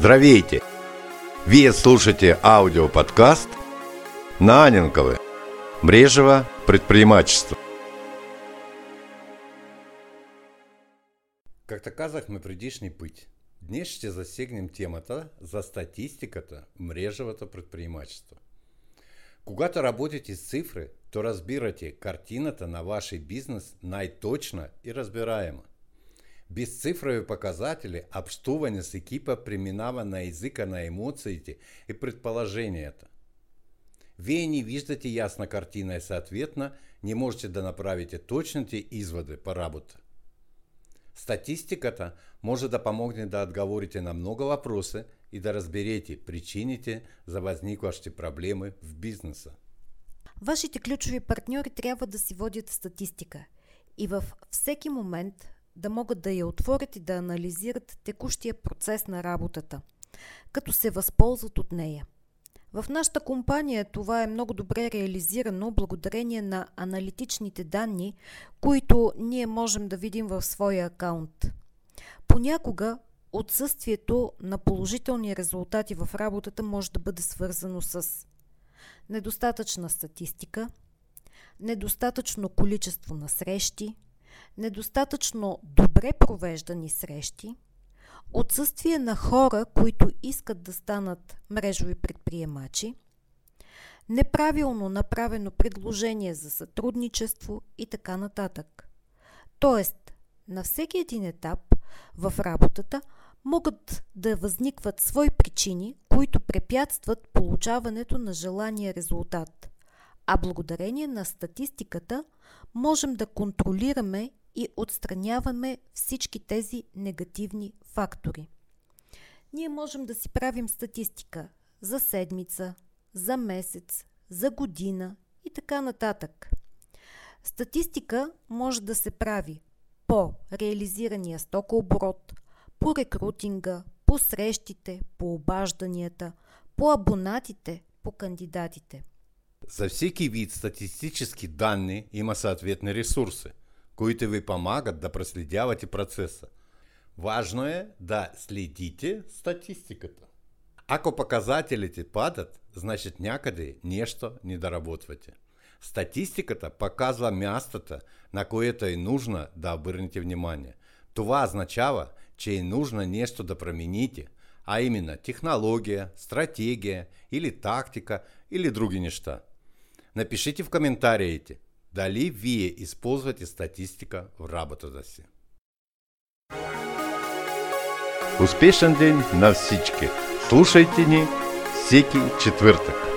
Здравейте! Вы слушаете аудиоподкаст Наненковы. Брежево предпринимательство. Как то казахме предишний путь. Днес ще засегнем темата за статистиката мрежевото предпринимательство. Когато работаете с цифры, то разбирате картината на вашей бизнес най-точно и разбираемо. Бесцифровые показатели общуване с екипа преминава на языка на эмоциите и предположенията. Вие не виждате ясно картина и соответно не можете да направите точните изводы по работе. Статистиката може да помогне да отговорите на много вопросы и да разберете причините за възникващи проблеми в бизнеса. Вашите ключови партньори трябва да си водят статистика и във всеки момент да могат да я отворят и да анализират текущия процес на работата, като се възползват от нея. В нашата компания това е много добре реализирано благодарение на аналитичните данни, които ние можем да видим в своя акаунт. Понякога отсъствието на положителни резултати в работата може да бъде свързано с недостатъчна статистика, недостатъчно количество на срещи – недостатъчно добре провеждани срещи, отсъствие на хора, които искат да станат мрежови предприемачи, неправилно направено предложение за сътрудничество и така нататък. Тоест, на всеки един етап в работата могат да възникват свои причини, които препятстват получаването на желания резултат. А благодарение на статистиката можем да контролираме и отстраняваме всички тези негативни фактори. Ние можем да си правим статистика за седмица, за месец, за година и така нататък. Статистика може да се прави по реализирания стокооборот, по рекрутинга, по срещите, по обажданията, по абонатите, по кандидатите. За всеки вид статистически данни има съответни ресурси – които ви помагат да проследявате процеса. Важно е да следите статистиката. Ако показателите падат, значит някъде нещо не доработвате. Статистиката мястото, на което е нужно да обърнете внимание. Това означава, че е нужно нещо да промените, а именно технология, стратегия или тактика или други неща. Напишите в комментариите – дали вие използвате статистика в работата си. Успешен день на всички! Слушайте ни всеки четвъртък!